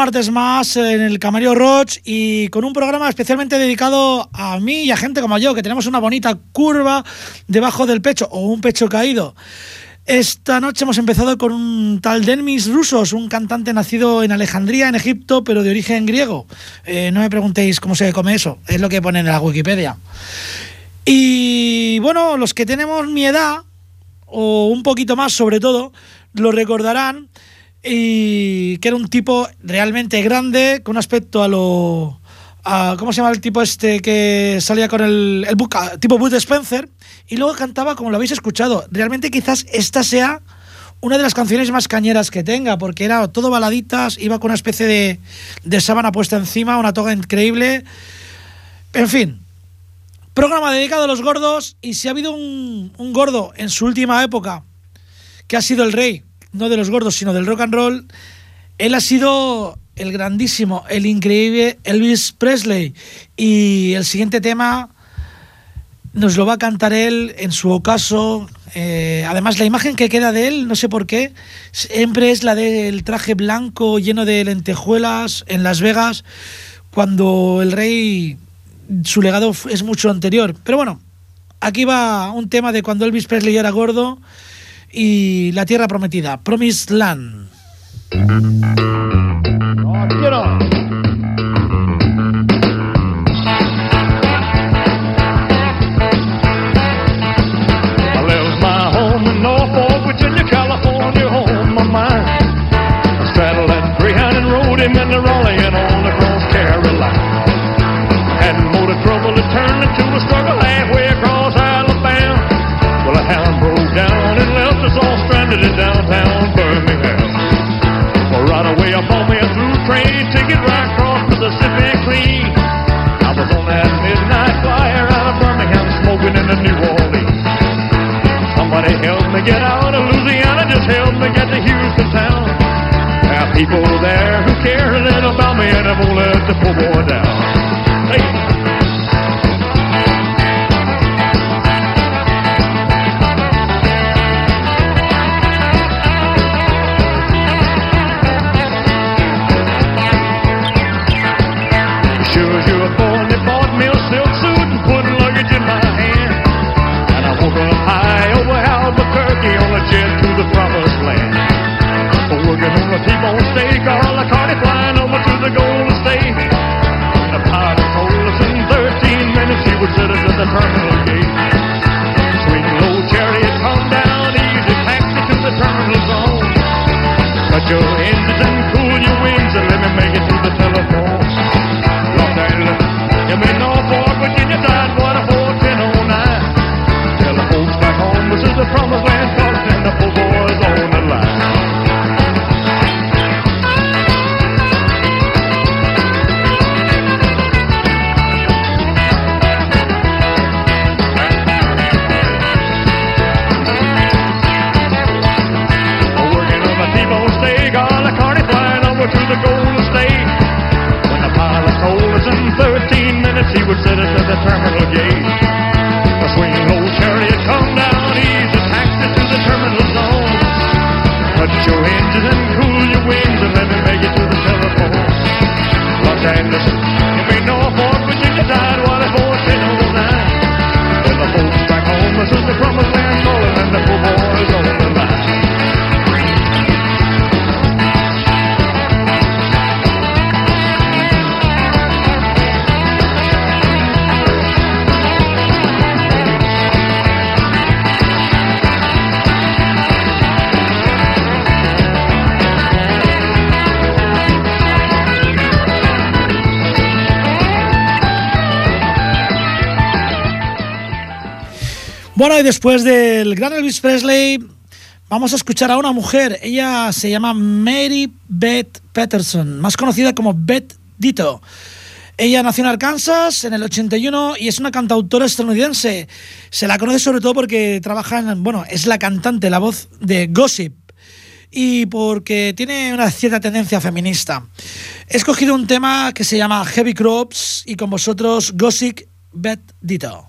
martes más en el Camarillo Roach y con un programa especialmente dedicado a mí y a gente como yo, que tenemos una bonita curva debajo del pecho o un pecho caído. Esta noche hemos empezado con un tal Denmis Rusos, un cantante nacido en Alejandría, en Egipto, pero de origen griego. Eh, no me preguntéis cómo se come eso, es lo que pone en la Wikipedia. Y bueno, los que tenemos mi edad, o un poquito más sobre todo, lo recordarán y que era un tipo realmente grande, con un aspecto a lo... ¿Cómo se llama el tipo este que salía con el, el tipo Bud Spencer? Y luego cantaba como lo habéis escuchado. Realmente quizás esta sea una de las canciones más cañeras que tenga, porque era todo baladitas, iba con una especie de, de sábana puesta encima, una toga increíble. En fin, programa dedicado a los gordos y si ha habido un, un gordo en su última época que ha sido el rey no de los gordos, sino del rock and roll, él ha sido el grandísimo, el increíble Elvis Presley. Y el siguiente tema nos lo va a cantar él en su ocaso. Eh, además, la imagen que queda de él, no sé por qué, siempre es la del traje blanco lleno de lentejuelas en Las Vegas, cuando el rey, su legado es mucho anterior. Pero bueno, aquí va un tema de cuando Elvis Presley era gordo y La Tierra Prometida, Promised Land. California, help get to Houston town. There are people there who care a little about me and I won't let the poor boy down. Bueno, y después del gran Elvis Presley, vamos a escuchar a una mujer. Ella se llama Mary Beth Peterson, más conocida como Beth Ditto. Ella nació en Arkansas en el 81 y es una cantautora estadounidense. Se la conoce sobre todo porque trabaja en, bueno, es la cantante, la voz de Gossip y porque tiene una cierta tendencia feminista. He escogido un tema que se llama Heavy Crops y con vosotros Gossip Beth Ditto.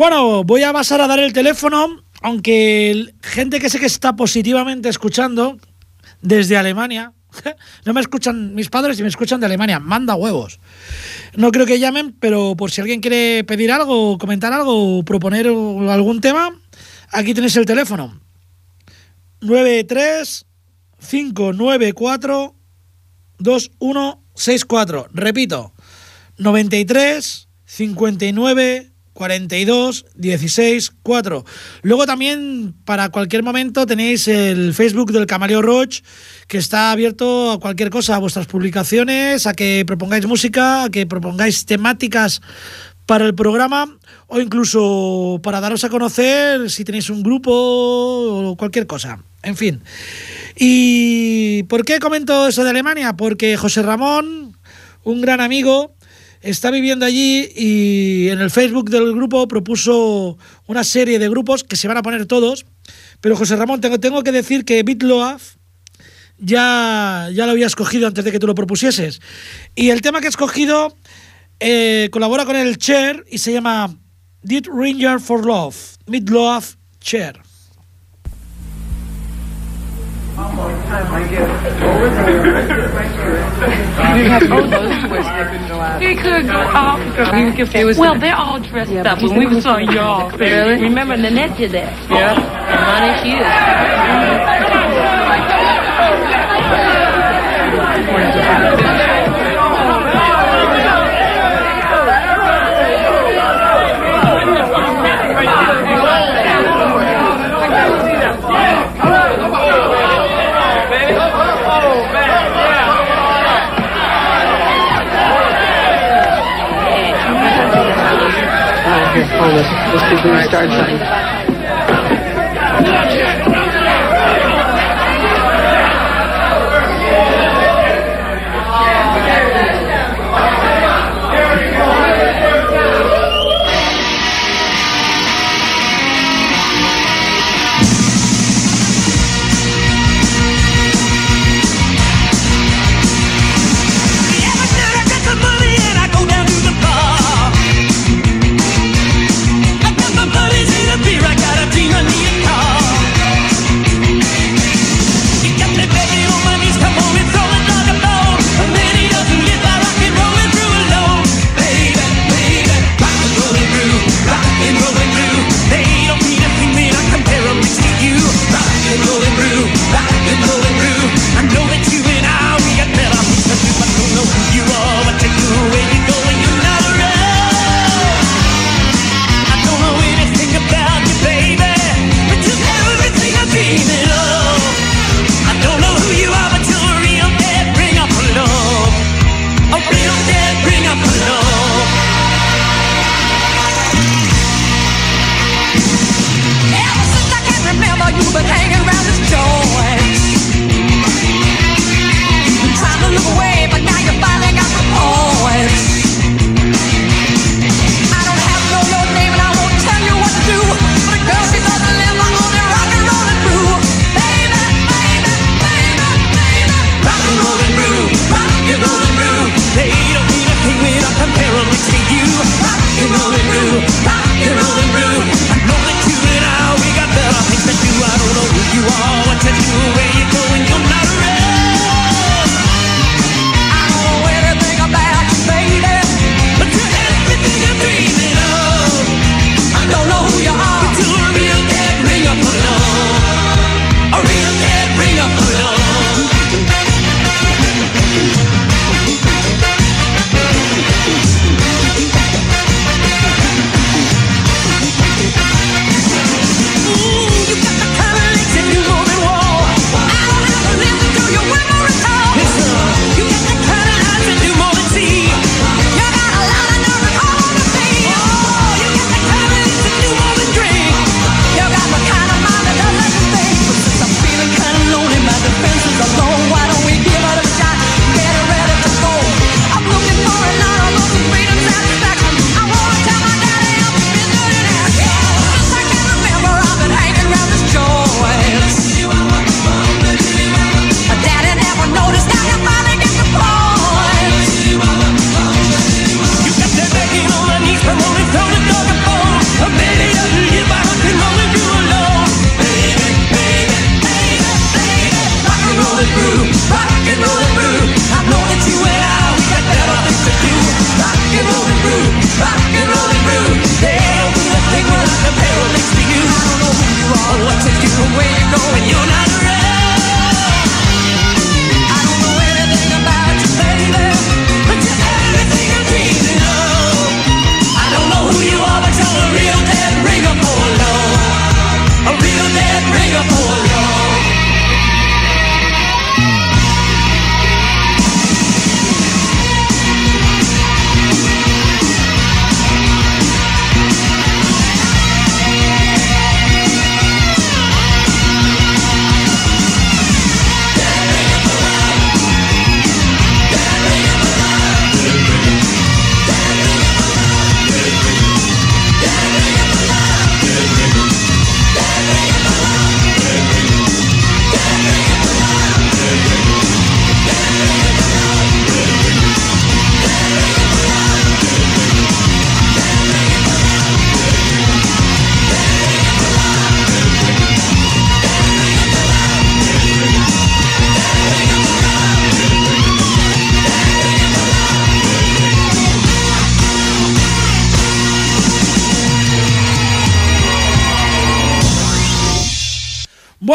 Bueno, voy a pasar a dar el teléfono, aunque gente que sé que está positivamente escuchando desde Alemania, no me escuchan mis padres y me escuchan de Alemania, manda huevos. No creo que llamen, pero por si alguien quiere pedir algo, comentar algo, proponer algún tema, aquí tenéis el teléfono. 93 594 2164. Repito, 93 59 42 16 4. Luego también para cualquier momento tenéis el Facebook del Camaleo Roach que está abierto a cualquier cosa, a vuestras publicaciones, a que propongáis música, a que propongáis temáticas para el programa o incluso para daros a conocer si tenéis un grupo o cualquier cosa. En fin. ¿Y por qué comento eso de Alemania? Porque José Ramón, un gran amigo, está viviendo allí y en el Facebook del grupo propuso una serie de grupos que se van a poner todos. Pero José Ramón, tengo, tengo que decir que Bitloaf ya, ya lo había escogido antes de que tú lo propusieses. Y el tema que he escogido eh, colabora con el Cher y se llama Did Ranger for Love, Bitloaf Cher. we have both those. He could go off. Well, they're all dressed yeah, up when we was on y'all. Really? Remember Nanette did that? Yeah. Ronnie Hughes. Okay. hold this. Let's see if we can start something.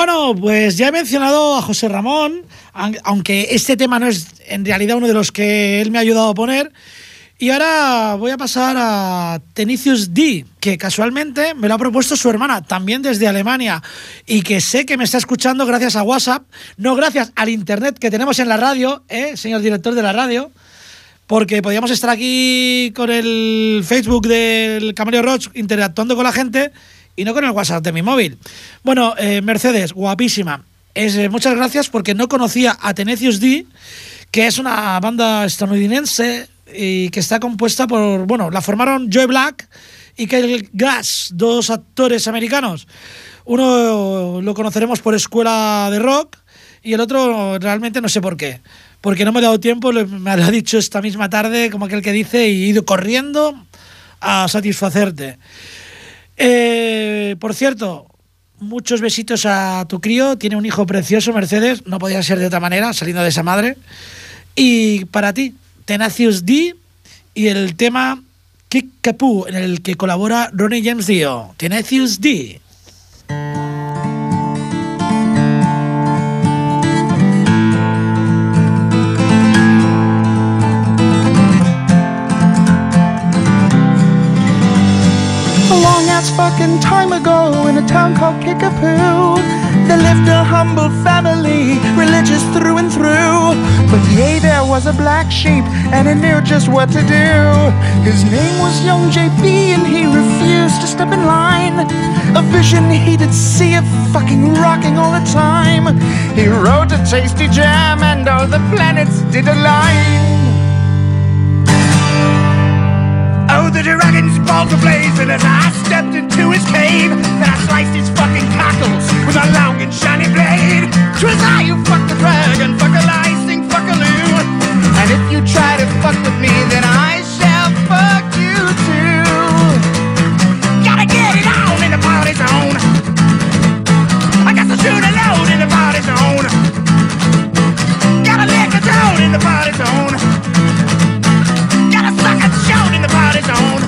Bueno, pues ya he mencionado a José Ramón, aun- aunque este tema no es en realidad uno de los que él me ha ayudado a poner. Y ahora voy a pasar a Tenicius D, que casualmente me lo ha propuesto su hermana, también desde Alemania, y que sé que me está escuchando gracias a WhatsApp, no gracias al internet que tenemos en la radio, ¿eh, señor director de la radio, porque podíamos estar aquí con el Facebook del Camelio Roach interactuando con la gente y no con el WhatsApp de mi móvil. Bueno, eh, Mercedes, guapísima. Es, eh, muchas gracias porque no conocía a Tenecius D, que es una banda estadounidense y que está compuesta por, bueno, la formaron Joe Black y Kyle Gass, dos actores americanos. Uno lo conoceremos por Escuela de Rock y el otro realmente no sé por qué. Porque no me he dado tiempo, me lo ha dicho esta misma tarde, como aquel que dice, y he ido corriendo a satisfacerte. Eh, por cierto, muchos besitos a tu crío. Tiene un hijo precioso, Mercedes. No podía ser de otra manera, saliendo de esa madre. Y para ti, Tenacious D y el tema Kick en el que colabora Ronnie James Dio. Tenacious D. ass time ago in a town called Kickapoo, there lived a humble family, religious through and through. But yea, there was a black sheep, and he knew just what to do. His name was Young JP, and he refused to step in line. A vision he did see of fucking rocking all the time. He wrote a tasty jam, and all the planets did align. Dragon's balls were blazing as I stepped into his cave. Then I sliced his fucking cockles with a long and shiny blade. Twas I who fucked the dragon, fuck a lie, sing fuck a loo. And if you try to fuck with me, then I shall fuck you too. Gotta get it on in the party zone. I got to shoot a load in the party zone. Gotta lick a toad in the party zone shouting about his own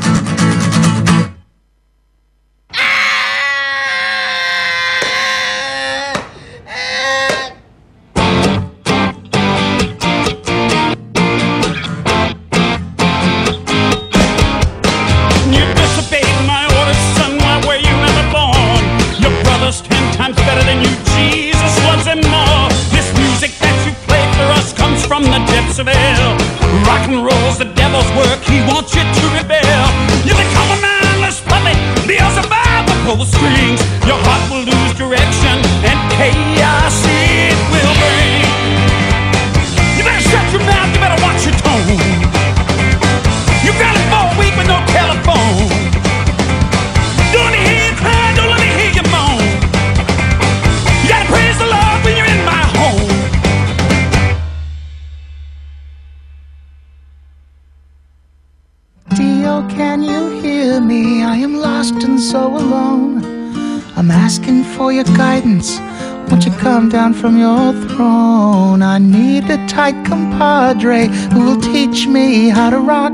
down from your throne? I need a tight compadre who will teach me how to rock.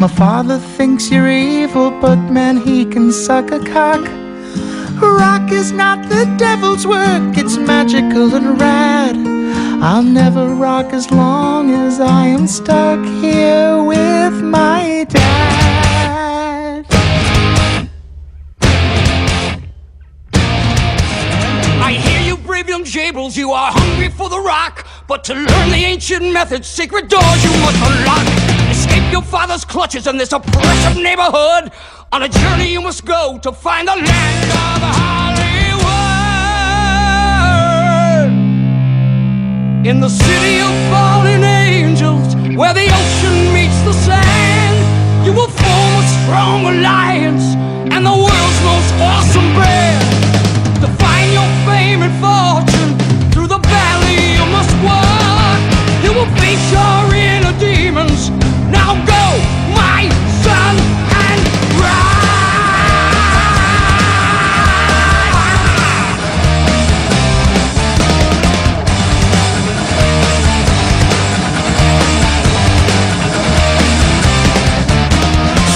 My father thinks you're evil, but man, he can suck a cock. Rock is not the devil's work, it's magical and rad. I'll never rock as long as I am stuck here with my dad. Jables, you are hungry for the rock. But to learn the ancient methods, secret doors you must unlock. Escape your father's clutches in this oppressive neighborhood. On a journey you must go to find the land of Hollywood. In the city of fallen angels, where the ocean meets the sand, you will form a strong alliance and the world's most awesome band. To find your fame and fortune You face your inner demons. Now go, my son, and rise.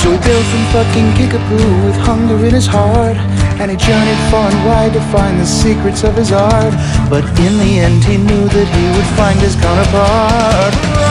So fucking Kickapoo with hunger in his heart. And he journeyed far and wide to find the secrets of his art. But in the end, he knew that he would find his counterpart.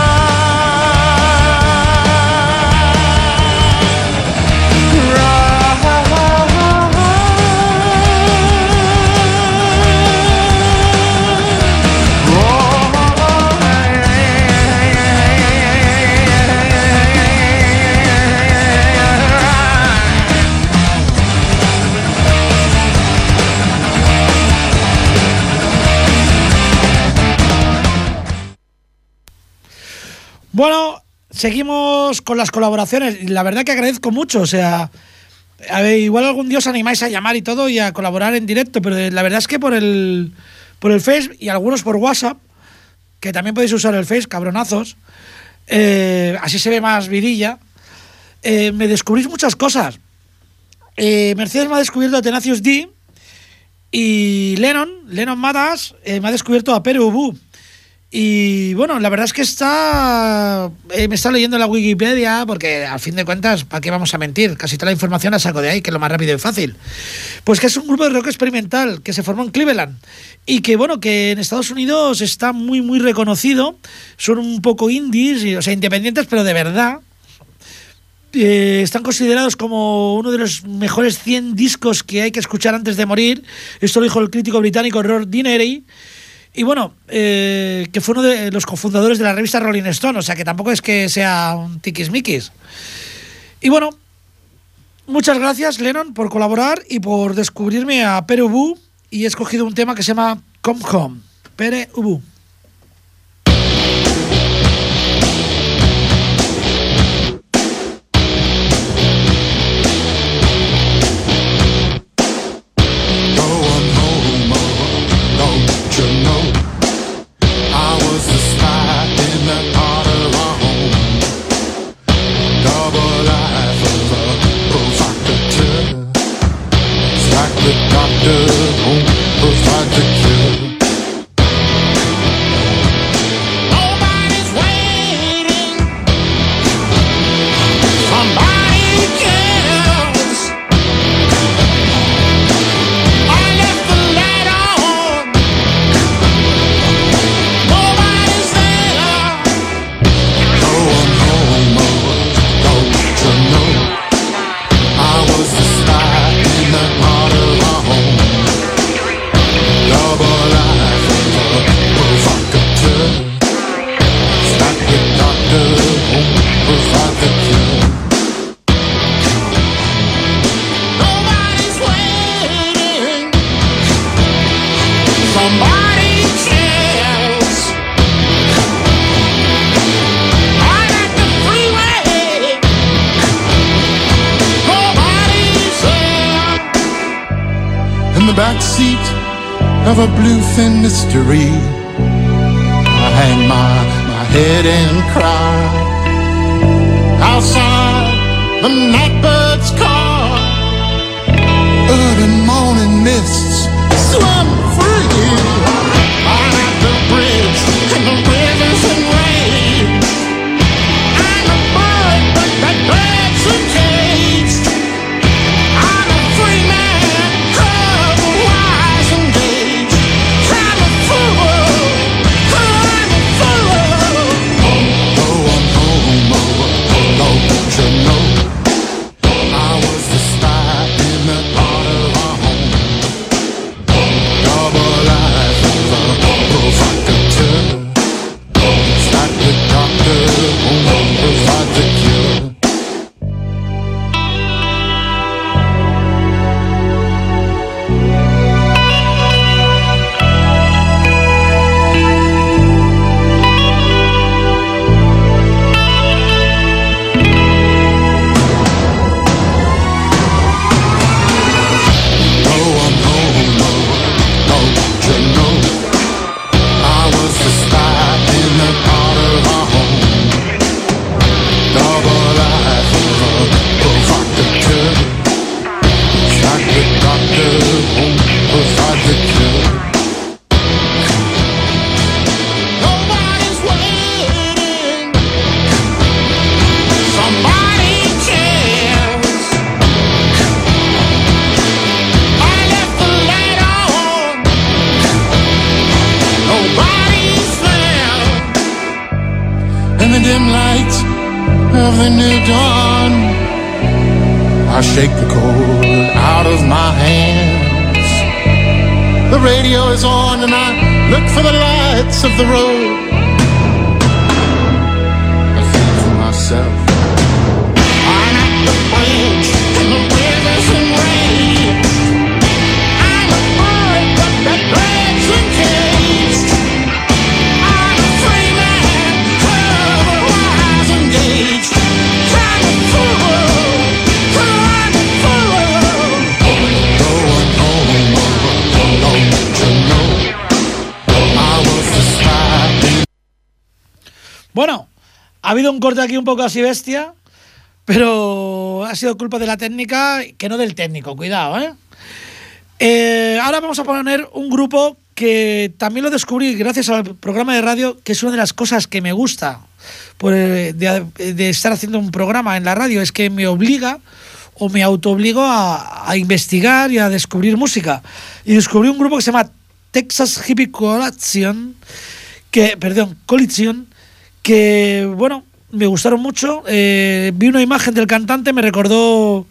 Bueno, seguimos con las colaboraciones. La verdad que agradezco mucho. O sea, igual algún día os animáis a llamar y todo y a colaborar en directo, pero la verdad es que por el, por el Face y algunos por WhatsApp, que también podéis usar el Face, cabronazos, eh, así se ve más vidilla, eh, me descubrís muchas cosas. Eh, Mercedes me ha descubierto a Tenacious D y Lennon, Lennon Matas, eh, me ha descubierto a Ubu. Y bueno, la verdad es que está. eh, me está leyendo la Wikipedia, porque al fin de cuentas, ¿para qué vamos a mentir? Casi toda la información la saco de ahí, que es lo más rápido y fácil. Pues que es un grupo de rock experimental que se formó en Cleveland y que, bueno, que en Estados Unidos está muy, muy reconocido. Son un poco indies, y, o sea, independientes, pero de verdad. Eh, están considerados como uno de los mejores 100 discos que hay que escuchar antes de morir. Esto lo dijo el crítico británico Rod Dinery. Y bueno, eh, que fue uno de los cofundadores de la revista Rolling Stone, o sea que tampoco es que sea un tiquismiquis. Y bueno, muchas gracias Lennon por colaborar y por descubrirme a Pere Ubu y he escogido un tema que se llama Come Home. Pere Ubu. Of a bluefin mystery, I hang my my head and cry. Outside the nightbird's corte aquí un poco así bestia, pero ha sido culpa de la técnica, que no del técnico, cuidado, ¿eh? Eh, ahora vamos a poner un grupo que también lo descubrí gracias al programa de radio, que es una de las cosas que me gusta por, eh, de, estar haciendo un programa en la radio, es que me obliga o me autoobligo a, a investigar y a descubrir música. Y descubrí un grupo que se llama Texas Hippie Coalition, que, perdón, Coalition, que, bueno, me gustaron mucho. Eh, vi una imagen del cantante, me recordó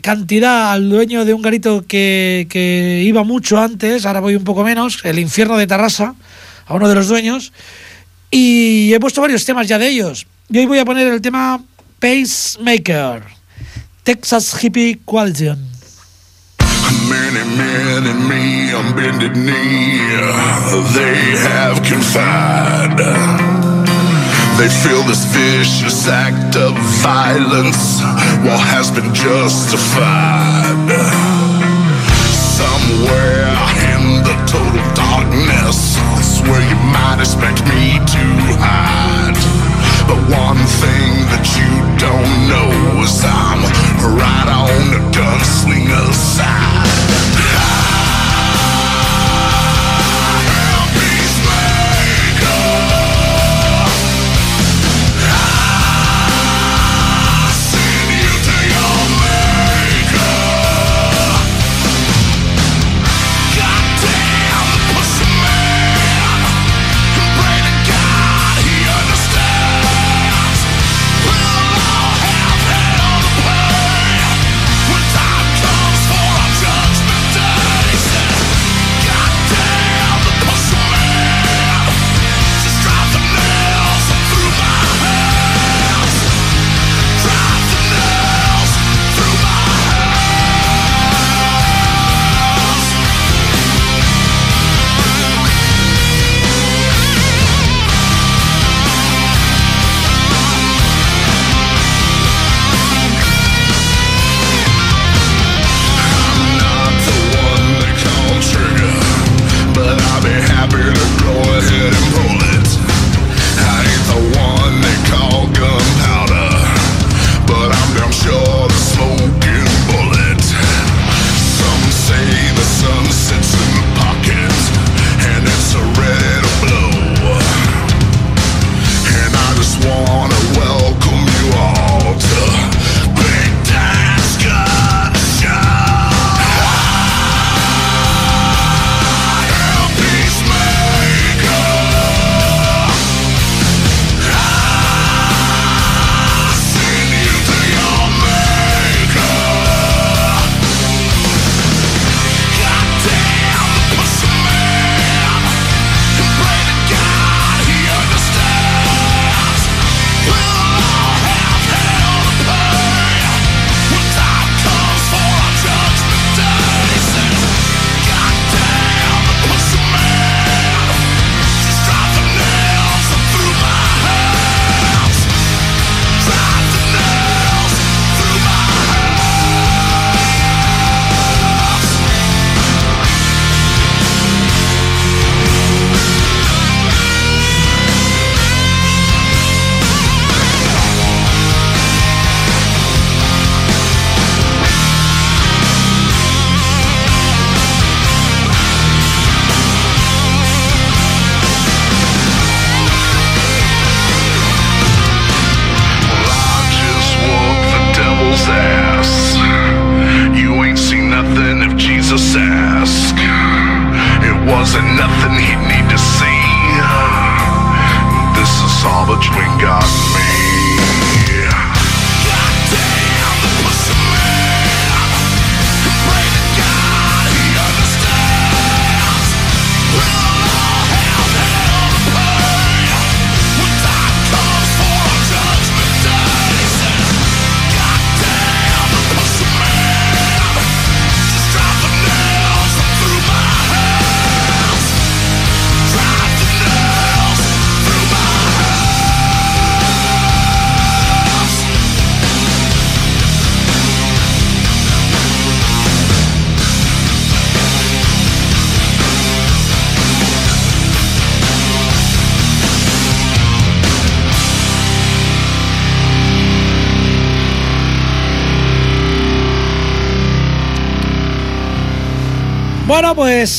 cantidad al dueño de un garito que, que iba mucho antes, ahora voy un poco menos, el infierno de Tarrasa, a uno de los dueños. Y he puesto varios temas ya de ellos. Y hoy voy a poner el tema Pacemaker, Texas Hippie Coalition. They feel this vicious act of violence, what has been justified. Somewhere in the total darkness, is where you might expect me to hide. But one thing that you don't know is I'm right on the gunslinger's side.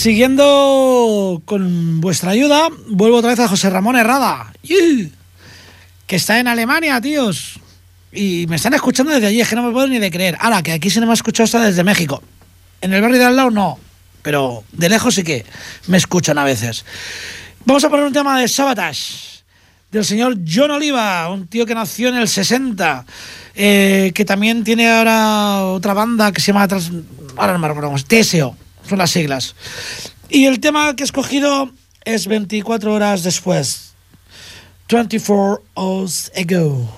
Siguiendo con vuestra ayuda, vuelvo otra vez a José Ramón Herrada, que está en Alemania, tíos. Y me están escuchando desde allí, es que no me puedo ni de creer. Ahora, que aquí se me ha escuchado hasta desde México. En el barrio de al lado no, pero de lejos sí que me escuchan a veces. Vamos a poner un tema de Sabotage, del señor John Oliva, un tío que nació en el 60, eh, que también tiene ahora otra banda que se llama, ahora no me recuerdo, TSO, son las siglas. Y el tema que he escogido es 24 horas después, 24 hours ago.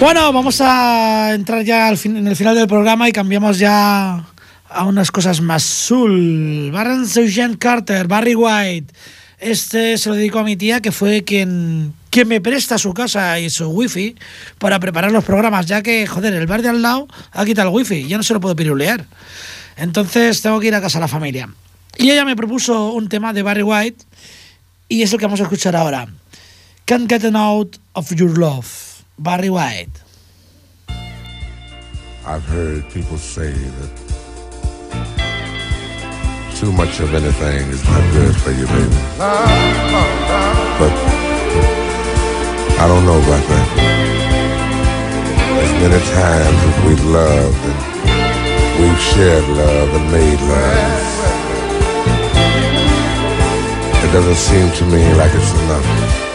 Bueno, vamos a entrar ya al fin- en el final del programa y cambiamos ya a unas cosas más soul. Carter, Barry White. Este se lo dedico a mi tía, que fue quien, quien me presta su casa y su wifi para preparar los programas, ya que, joder, el bar de al lado ha quitado el wifi, ya no se lo puedo pirulear. Entonces tengo que ir a casa de la familia. Y ella me propuso un tema de Barry White y es el que vamos a escuchar ahora. Can't Get Out of Your Love, Barry White. I've heard people say that too much of anything is not good for you, baby. But I don't know about that. As many times as we've loved and we've shared love and made love, it doesn't seem to me like it's enough.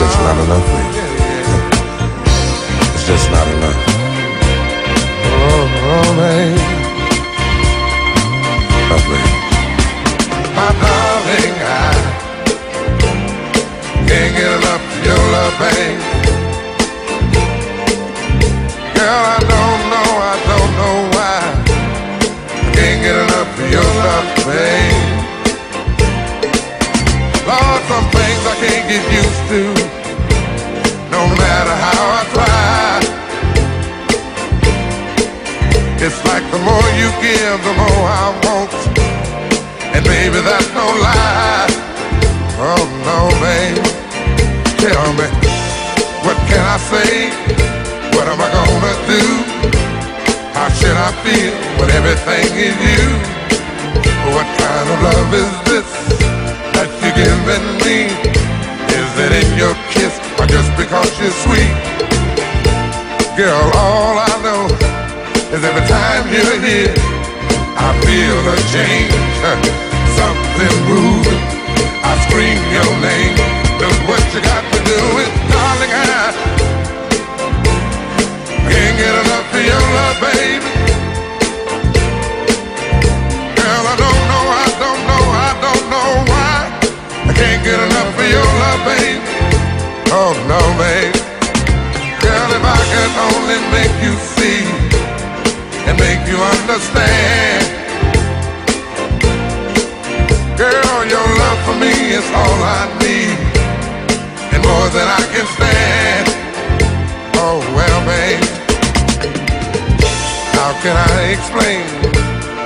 It's just not enough, baby. It's just not enough. Oh, oh baby. Lovely. My darling, I can't get enough of your love, babe. Girl, I don't know, I don't know why. I can't get enough of your love, babe. Things I can't get used to, no matter how I try. It's like the more you give, the more I want. And baby, that's no lie. Oh no, babe. Tell me, what can I say? What am I gonna do? How should I feel when everything is you? What kind of love is giving me? Is it in your kiss or just because you're sweet? Girl, all I know is every time you're here, I feel a change, something moving. I scream your name. Look what you got to do it, darling. I can't get enough of your love, baby. Your love, baby. Oh no, baby. Girl, if I could only make you see and make you understand. Girl, your love for me is all I need, and more than I can stand. Oh well, babe, how can I explain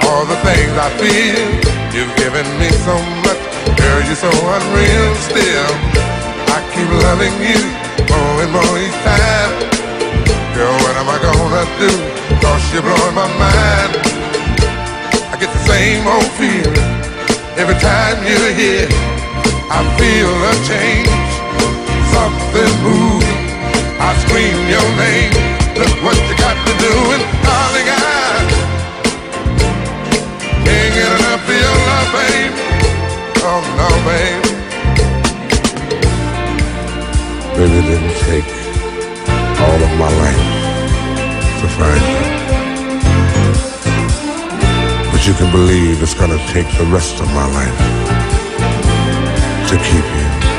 all the things I feel? You've given me so much, girl, you're so unreal. Still, I keep loving you more and more each time. Girl, what am I gonna do? Cause you're blowing my mind. I get the same old feeling every time you're here. I feel a change, something moving. I scream your name. Look what you got to do, and darling, I Baby, didn't take all of my life to find you. But you can believe it's gonna take the rest of my life to keep you.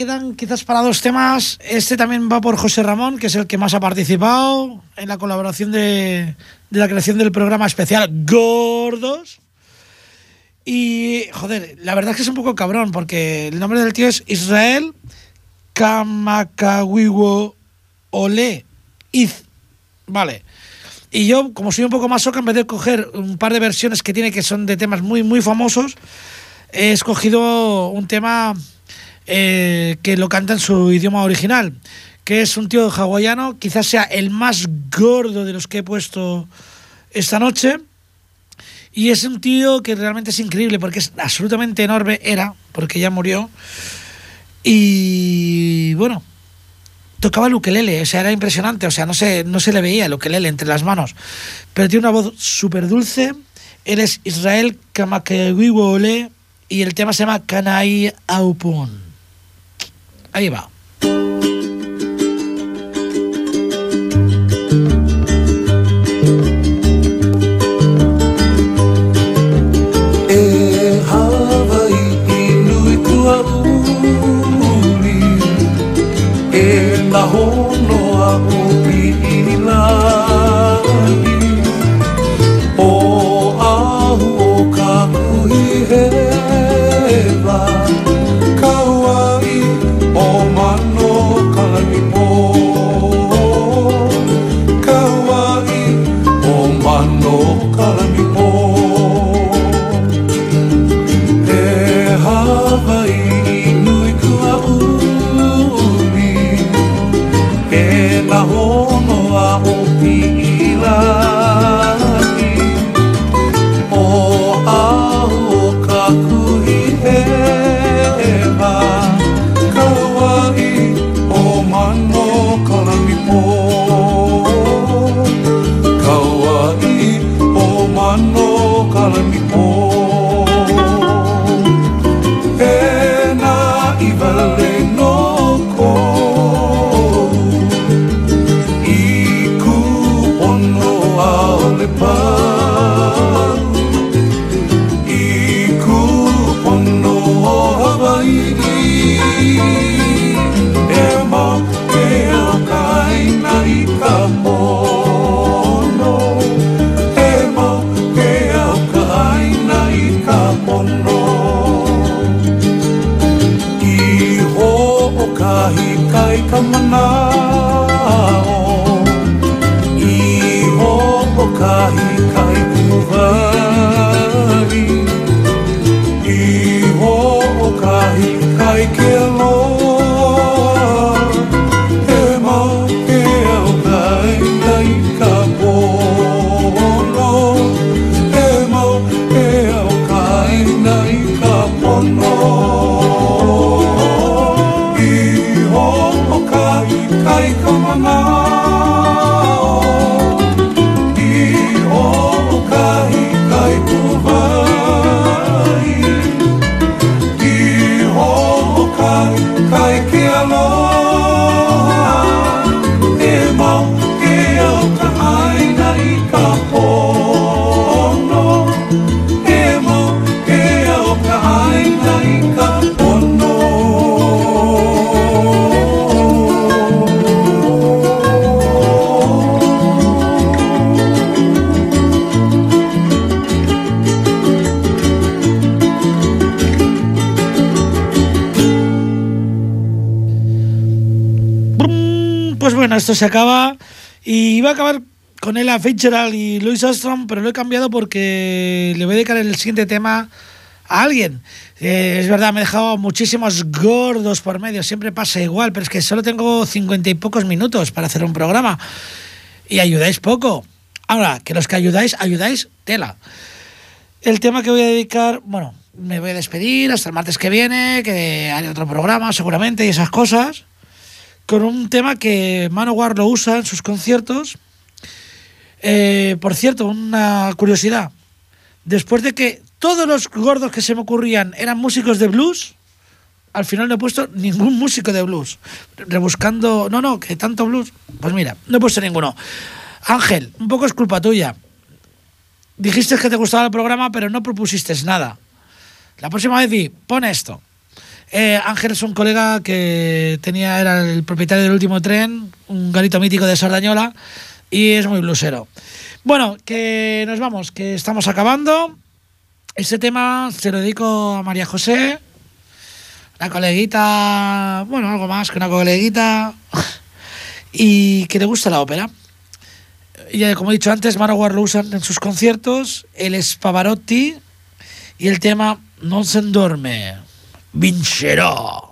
Quedan quizás para dos temas. Este también va por José Ramón, que es el que más ha participado en la colaboración de, la creación del programa especial Gordos. Y, joder, la verdad es que es un poco cabrón, porque el nombre del tío es Israel Kamakawiwo Ole Iz. Vale. Y yo, como soy un poco más soca, en vez de coger un par de versiones que tiene que son de temas muy, muy famosos, he escogido un tema eh, que lo canta en su idioma original, que es un tío hawaiano, quizás sea el más gordo de los que he puesto esta noche. Y es un tío que realmente es increíble porque es absolutamente enorme, era, porque ya murió. Y bueno, tocaba el ukelele, o sea, era impresionante, o sea, no se, no se le veía el ukelele entre las manos, pero tiene una voz súper dulce. Él es Israel Kamakewiwole y el tema se llama Kanai Aupun. Ahí va. Esto se acaba. Y iba a acabar con Ella Fitzgerald y Louis Armstrong, pero lo he cambiado porque le voy a dedicar el siguiente tema a alguien. Eh, es verdad, me he dejado muchísimos gordos por medio, siempre pasa igual, pero es que solo tengo cincuenta y pocos minutos para hacer un programa. Y ayudáis poco. Ahora, que los que ayudáis, ayudáis tela. El tema que voy a dedicar, bueno, me voy a despedir hasta el martes que viene, que haré otro programa seguramente y esas cosas con un tema que Manowar lo usa en sus conciertos. Eh, por cierto, una curiosidad. Después de que todos los gordos que se me ocurrían eran músicos de blues, al final no he puesto ningún músico de blues. Rebuscando, no, no, que tanto blues. Pues mira, no he puesto ninguno. Ángel, un poco es culpa tuya. Dijiste que te gustaba el programa, pero no propusiste nada. La próxima vez di, pon esto. Eh, Ángel es un colega que tenía, era el propietario del último tren, un garito mítico de Sardañola, y es muy blusero. Bueno, que nos vamos, que estamos acabando. Este tema se lo dedico a María José, una coleguita, bueno, algo más que una coleguita, y que le gusta la ópera. ya como he dicho antes, Manowar lo usan en sus conciertos, el es Pavarotti y el tema Non se dorme, vincerò.